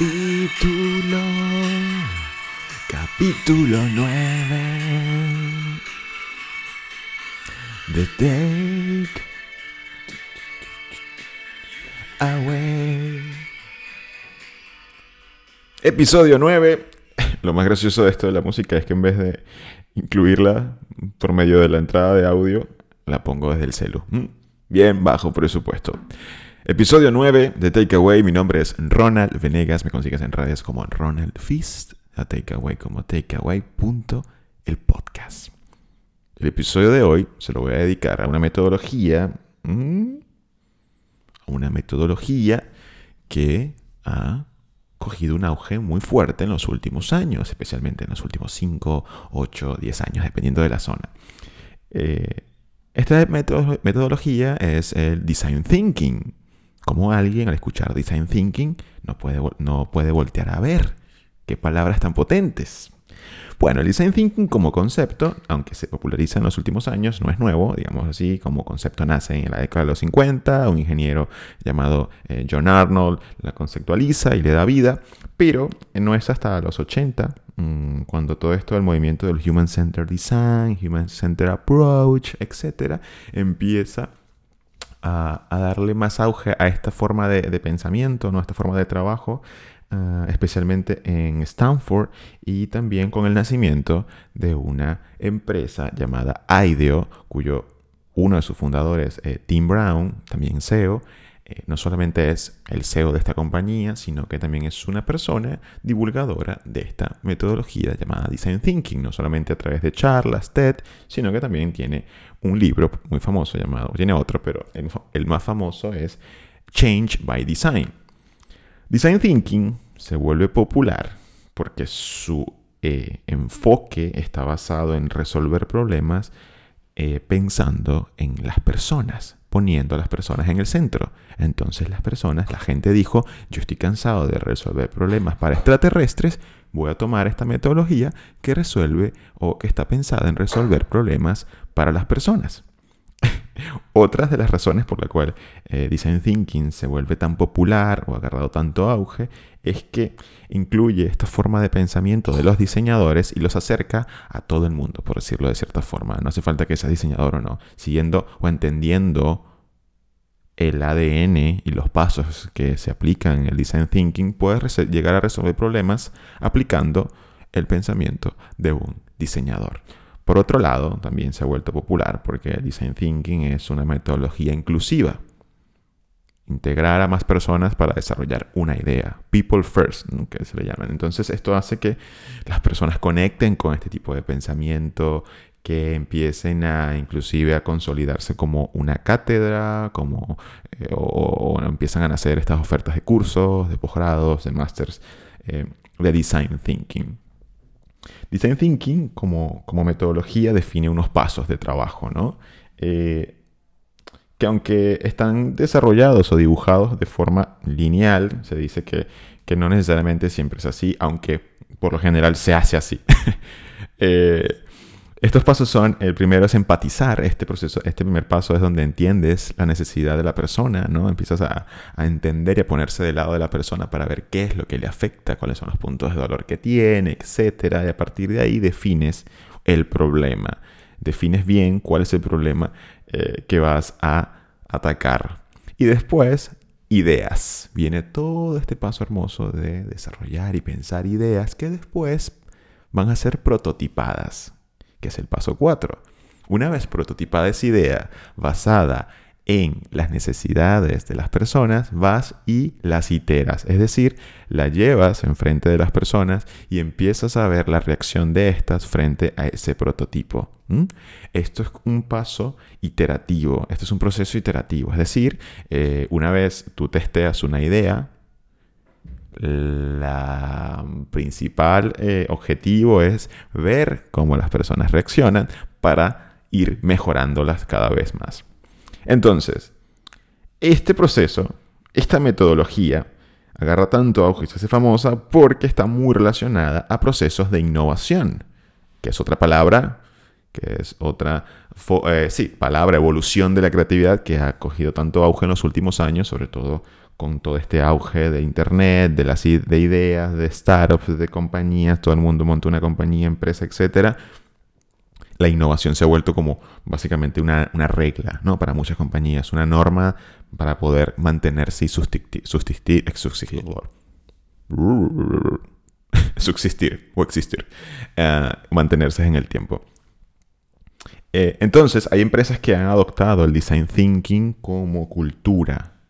Capítulo. Capítulo 9. The Take Away. Episodio 9. Lo más gracioso de esto de la música es que en vez de incluirla por medio de la entrada de audio, la pongo desde el celu. Mm, bien bajo presupuesto. Episodio 9 de Takeaway. Mi nombre es Ronald Venegas. Me consigues en redes como Ronald Fist. A Takeaway como takeaway.el podcast. El episodio de hoy se lo voy a dedicar a una metodología. Mm, a una metodología que ha cogido un auge muy fuerte en los últimos años, especialmente en los últimos 5, 8, 10 años, dependiendo de la zona. Eh, esta metodología es el design thinking. Como alguien al escuchar design thinking no puede, no puede voltear a ver qué palabras tan potentes. Bueno, el design thinking como concepto, aunque se populariza en los últimos años, no es nuevo, digamos así, como concepto nace en la década de los 50, un ingeniero llamado eh, John Arnold la conceptualiza y le da vida, pero no es hasta los 80, mm, cuando todo esto del movimiento del Human Centered Design, Human Centered Approach, etc., empieza a, darle más auge a esta forma de, pensamiento, ¿no? a esta forma de trabajo, Ah, especialmente en Stanford y también con el nacimiento de una empresa llamada IDEO, cuyo uno de sus fundadores, eh, Tim Brown, también CEO, eh, no solamente es el CEO de esta compañía, sino que también es una persona divulgadora de esta metodología llamada Design Thinking, no solamente a través de charlas, TED, sino que también tiene un libro muy famoso llamado, tiene otro, pero el más famoso es Change by Design. Design Thinking se vuelve popular porque su eh, enfoque está basado en resolver problemas eh, pensando en las personas, poniendo a las personas en el centro. Entonces las personas, la gente dijo, yo estoy cansado de resolver problemas para extraterrestres, voy a tomar esta metodología que resuelve o que está pensada en resolver problemas para las personas. Otras de las razones por la cual eh, Design Thinking se vuelve tan popular o ha agarrado tanto auge es que incluye esta forma de pensamiento de los diseñadores y los acerca a todo el mundo, por decirlo de cierta forma. No hace falta que seas diseñador o no. Siguiendo o entendiendo el ADN y los pasos que se aplican en el Design Thinking, puedes llegar a resolver problemas aplicando el pensamiento de un diseñador. Por otro lado, también se ha vuelto popular porque Design Thinking es una metodología inclusiva. Integrar a más personas para desarrollar una idea. People first, que se le llaman. Entonces esto hace que las personas conecten con este tipo de pensamiento, que empiecen a inclusive a consolidarse como una cátedra, como eh, o, empiezan a nacer estas ofertas de cursos, de posgrados, de másters eh, de design thinking. Design Thinking como, metodología define unos pasos de trabajo, ¿no? Eh, que aunque están desarrollados o dibujados de forma lineal, se dice que, que, no necesariamente siempre es así, aunque por lo general se hace así. eh, estos pasos son, el primero es empatizar, este proceso, este primer paso es donde entiendes la necesidad de la persona, ¿no? Empiezas a, entender y a ponerse del lado de la persona para ver qué es lo que le afecta, cuáles son los puntos de dolor que tiene, etc. Y a partir de ahí defines el problema. Defines bien cuál es el problema eh, que vas a atacar. Y después, ideas. Viene todo este paso hermoso de desarrollar y pensar ideas que después van a ser prototipadas que es el paso 4. Una vez prototipada esa idea basada en las necesidades de las personas, vas y las iteras, es decir, la llevas enfrente de las personas y empiezas a ver la reacción de estas frente a ese prototipo. Esto es un paso iterativo, esto es un proceso iterativo, es decir, eh, una vez tú testeas una idea, la principal eh, objetivo es ver cómo las personas reaccionan para ir mejorándolas cada vez más. Entonces, este proceso, esta metodología, agarra tanto auge y se hace famosa porque está muy relacionada a procesos de innovación, que es otra palabra, que es otra, eh, sí, palabra, evolución de la creatividad que ha cogido tanto auge en los últimos años, sobre todo con todo este auge de internet, de las de ideas, de startups, de compañías, todo el mundo monta una compañía, empresa, etcétera, la innovación se ha vuelto como básicamente una, regla, ¿no? Para muchas compañías, una norma para poder mantenerse y subsistir, subsistir, subsistir o existir, eh, mantenerse en el tiempo. Eh, entonces, hay empresas que han adoptado el design thinking como cultura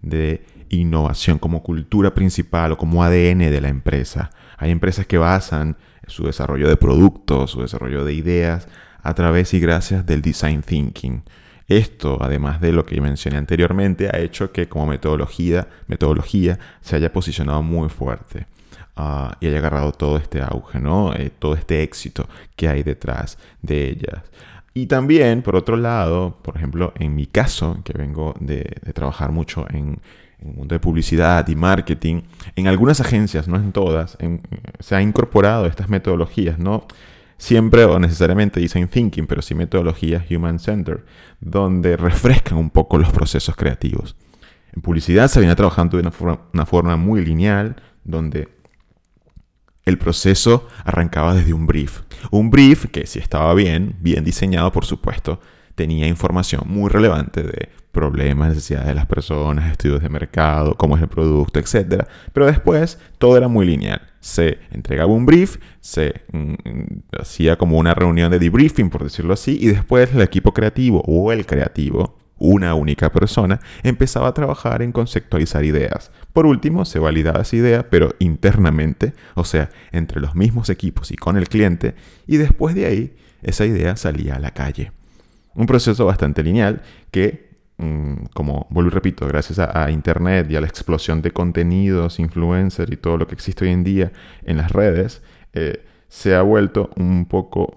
de innovación, como cultura principal o como ADN de la empresa. Hay empresas que basan su desarrollo de productos, su desarrollo de ideas a través y gracias del design thinking. Esto, además de lo que mencioné anteriormente, ha hecho que como metodología, metodología se haya posicionado muy fuerte ah, y haya agarrado todo este auge, ¿no? Eh, todo este éxito que hay detrás de ellas. Y también, por otro lado, por ejemplo, en mi caso, que vengo de, trabajar mucho en, el mundo de publicidad y marketing, en algunas agencias, no en todas, se han incorporado estas metodologías, no siempre o necesariamente design thinking, pero sí metodologías human centered, donde refrescan un poco los procesos creativos. En publicidad se viene trabajando de una forma muy lineal, donde el proceso arrancaba desde un brief. Un brief que si estaba bien, bien diseñado por supuesto, tenía información muy relevante de problemas, necesidades de las personas, estudios de mercado, cómo es el producto, etc. Pero después todo era muy lineal. Se entregaba un brief, se mm, hacía como una reunión de debriefing, por decirlo así, y después el equipo creativo o el creativo una única persona, empezaba a trabajar en conceptualizar ideas. Por último, se validaba esa idea, pero internamente, o sea, entre los mismos equipos y con el cliente, y después de ahí, esa idea salía a la calle. Un proceso bastante lineal que, mm, como vuelvo y repito, gracias a, Internet y a la explosión de contenidos, influencer y todo lo que existe hoy en día en las redes, eh, se ha vuelto un poco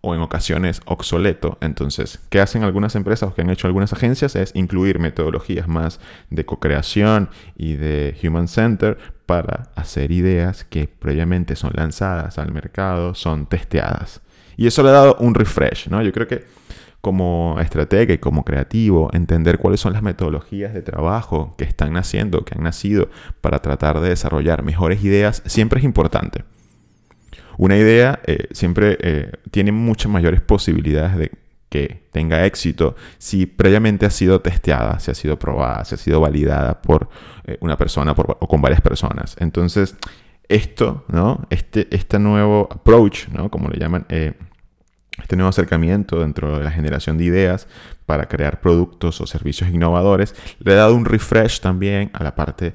o en ocasiones obsoleto. Entonces, ¿qué hacen algunas empresas o que han hecho algunas agencias? Es incluir metodologías más de co-creación y de human center para hacer ideas que previamente son lanzadas al mercado, son testeadas. Y eso le ha dado un refresh, ¿no? Yo creo que como estratega y como creativo, entender cuáles son las metodologías de trabajo que están naciendo, que han nacido para tratar de desarrollar mejores ideas, siempre es importante. Una idea eh, siempre eh, tiene muchas mayores posibilidades de que tenga éxito si previamente ha sido testeada, si ha sido probada, si ha sido validada por eh, una persona o con varias personas. Entonces, esto, ¿no? Este, este nuevo approach, ¿no? Como le llaman, este nuevo acercamiento dentro de la generación de ideas para crear productos o servicios innovadores, le ha dado un refresh también a la parte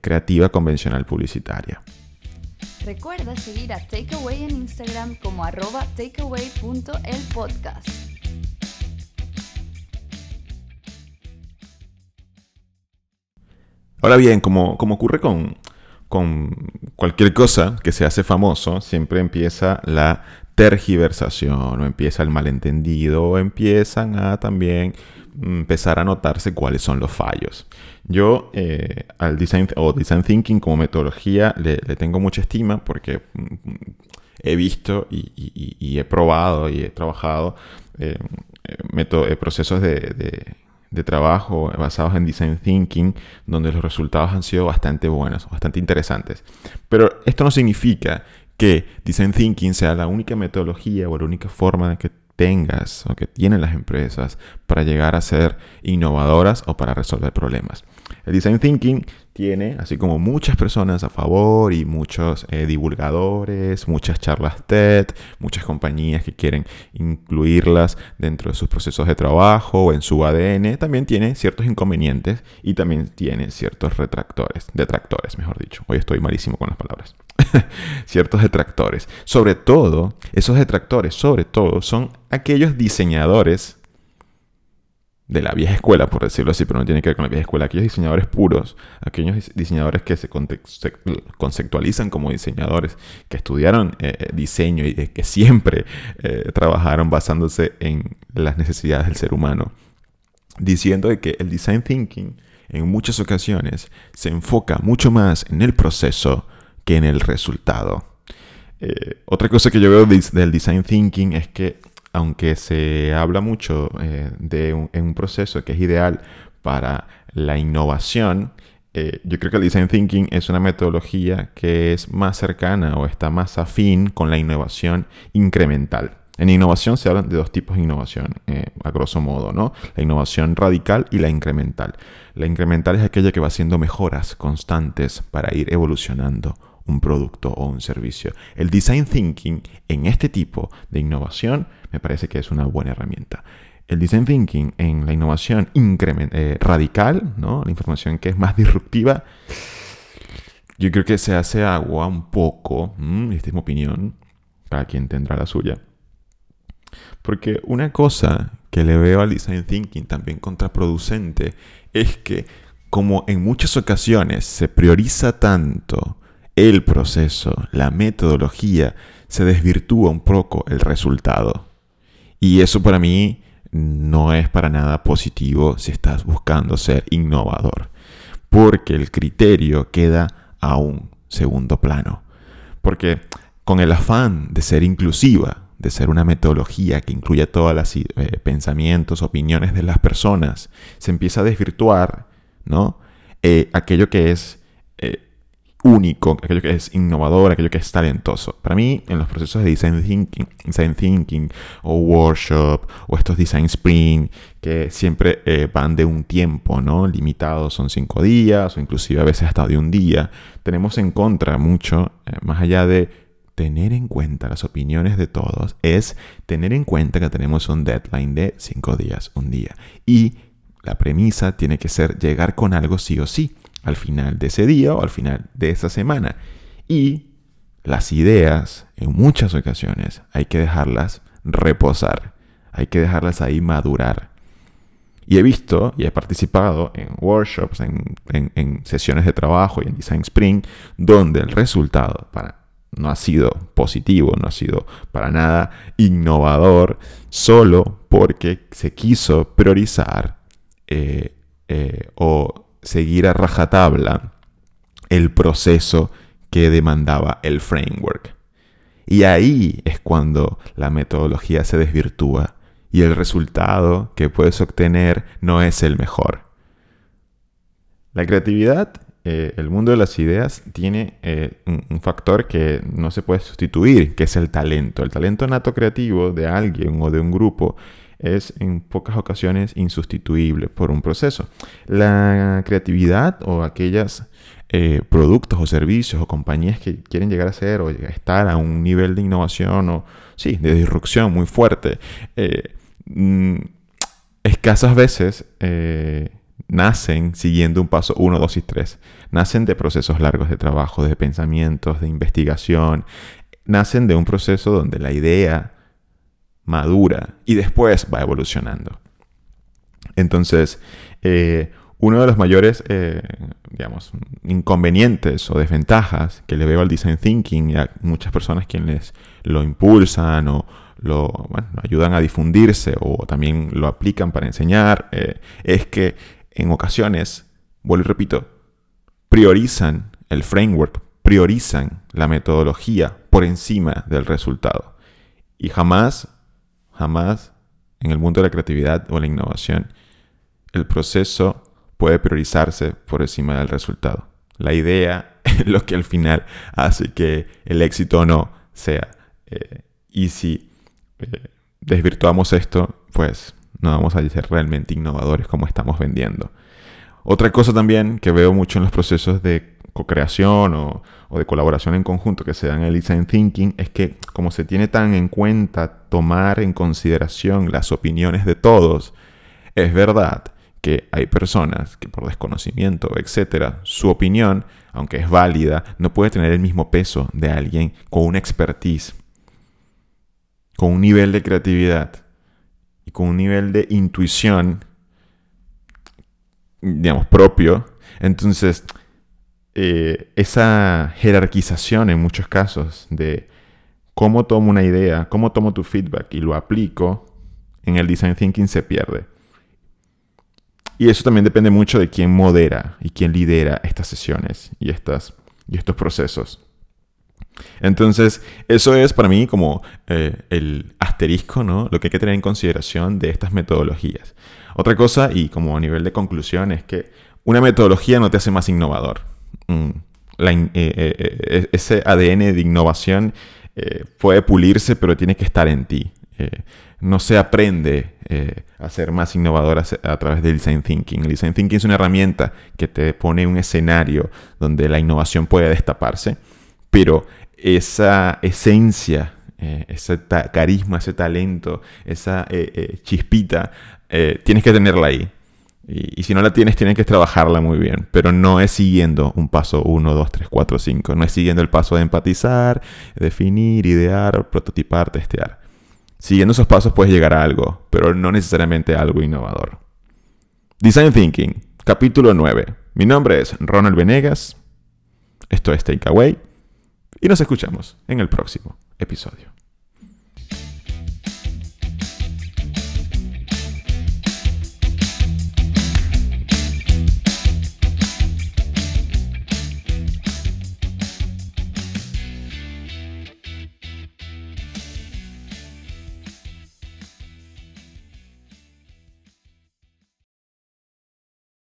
creativa convencional publicitaria. Recuerda seguir a Takeaway en Instagram como arroba takeaway.elpodcast. Ahora bien, como, como ocurre con, con cualquier cosa que se hace famoso, siempre empieza la tergiversación o empieza el malentendido o empiezan a también empezar a notarse cuáles son los fallos. Yo eh, al design o design thinking como metodología le, tengo mucha estima porque mm, he visto y, he probado y he trabajado eh, eh, procesos de, de, trabajo basados en design thinking donde los resultados han sido bastante buenos, bastante interesantes. Pero esto no significa que design thinking sea la única metodología o la única forma que tengas o que tienen las empresas para llegar a ser innovadoras o para resolver problemas. El design thinking tiene, así como muchas personas a favor y muchos eh, divulgadores, muchas charlas TED, muchas compañías que quieren incluirlas dentro de sus procesos de trabajo o en su ADN, también tiene ciertos inconvenientes y también tiene ciertos retractores, detractores, mejor dicho. Hoy estoy malísimo con las palabras. ciertos detractores. Sobre todo, esos detractores, sobre todo, son aquellos diseñadores de la vieja escuela, por decirlo así, pero no tiene que ver con la vieja escuela, aquellos diseñadores puros, aquellos diseñadores que se conceptualizan como diseñadores, que estudiaron eh, eh, diseño y que siempre eh, trabajaron basándose en las necesidades del ser humano, diciendo de que el design thinking en muchas ocasiones se enfoca mucho más en el proceso que en el resultado. otra cosa que yo veo del design thinking es que aunque se habla mucho eh, de un, proceso que es ideal para la innovación, eh, yo creo que el design thinking es una metodología que es más cercana o está más afín con la innovación incremental. En innovación se hablan de dos tipos de innovación, eh, a grosso modo, ¿no? La innovación radical y la incremental. La incremental es aquella que va haciendo mejoras constantes para ir evolucionando un producto o un servicio. El design thinking en este tipo de innovación me parece que es una buena herramienta. El design thinking en la innovación eh, radical, la información que es más disruptiva, yo creo que se hace agua un poco, esta es mi opinión, cada quien tendrá la suya porque una cosa que le veo al design thinking también contraproducente es que como en muchas ocasiones se prioriza tanto el proceso, la metodología, se desvirtúa un poco el resultado. Y eso para mí no es para nada positivo si estás buscando ser innovador, porque el criterio queda a un segundo plano. Porque con el afán de ser inclusiva, de ser una metodología que incluya todos los eh, pensamientos, opiniones de las personas, se empieza a desvirtuar, ¿no? Eh, aquello que es eh, único, aquello que es innovador, aquello que es talentoso. Para mí, en los procesos de design thinking, design thinking o workshop o estos design sprint que siempre van de un tiempo, ¿no? Limitado, son cinco días o inclusive a veces hasta de un día. Tenemos en contra mucho, más allá de tener en cuenta las opiniones de todos es tener en cuenta que tenemos un deadline de cinco días, un día. Y la premisa tiene que ser llegar con algo sí o sí, al final de ese día o al final de esa semana. Y las ideas, en muchas ocasiones, hay que dejarlas reposar, hay que dejarlas ahí madurar. Y he visto y he participado en workshops, en, en sesiones de trabajo y en Design Spring, donde el resultado para no ha sido positivo, no ha sido para nada innovador, solo porque se quiso priorizar eh, eh, o seguir a rajatabla el proceso que demandaba el framework. Y ahí es cuando la metodología se desvirtúa y el resultado que puedes obtener no es el mejor. La creatividad eh, el mundo de las ideas tiene eh, un, factor que no se puede sustituir, que es el talento. El talento nato creativo de alguien o de un grupo es en pocas ocasiones insustituible por un proceso. La creatividad o aquellos eh, productos o servicios o compañías que quieren llegar a ser o estar a un nivel de innovación o, sí, de disrupción muy fuerte, mm, escasas veces nacen siguiendo un paso 1, 2 y 3. Nacen de procesos largos de trabajo, de pensamientos, de investigación. Nacen de un proceso donde la idea madura y después va evolucionando. Entonces, eh, uno de los mayores, eh, digamos, inconvenientes o desventajas que le veo al design thinking y a muchas personas quienes lo impulsan o lo ayudan a difundirse o también lo aplican para enseñar, eh, es que en ocasiones, vuelvo y repito, priorizan el framework, priorizan la metodología por encima del resultado. Y jamás, jamás en el mundo de la creatividad o la innovación, el proceso puede priorizarse por encima del resultado. La idea es lo que al final hace que el éxito o no sea. Eh, y si eh, desvirtuamos esto, pues no vamos a ser realmente innovadores como estamos vendiendo. Otra cosa también que veo mucho en los procesos de co-creación o, de colaboración en conjunto que se dan en el design thinking es que como se tiene tan en cuenta tomar en consideración las opiniones de todos, es verdad que hay personas que por desconocimiento, etcétera, su opinión, aunque es válida, no puede tener el mismo peso de alguien con una expertise, con un nivel de creatividad y con un nivel de intuición, digamos, propio. Entonces, eh, esa jerarquización en muchos casos de cómo tomo una idea, cómo tomo tu feedback y lo aplico en el design thinking se pierde. Y eso también depende mucho de quién modera y quién lidera estas sesiones y, estas, y estos procesos. Entonces, eso es para mí como eh, el asterisco, ¿no? Lo que hay que tener en consideración de estas metodologías. Otra cosa, y como a nivel de conclusión, es que una metodología no te hace más innovador. Mm, eh, eh, ese ADN de innovación puede pulirse, pero tiene que estar en ti. no se aprende a ser más innovador a, través del design thinking. El design thinking es una herramienta que te pone un escenario donde la innovación puede destaparse, pero esa esencia ese carisma, ese talento, esa chispita, tienes que tenerla ahí. Y, si no la tienes, tienes que trabajarla muy bien. Pero no es siguiendo un paso 1, 2, 3, 4, 5. No es siguiendo el paso de empatizar, definir, idear, prototipar, testear. Siguiendo esos pasos puedes llegar a algo, pero no necesariamente a algo innovador. Design Thinking, capítulo 9. Mi nombre es Ronald Venegas. Esto es Takeaway. Y nos escuchamos en el próximo episodio.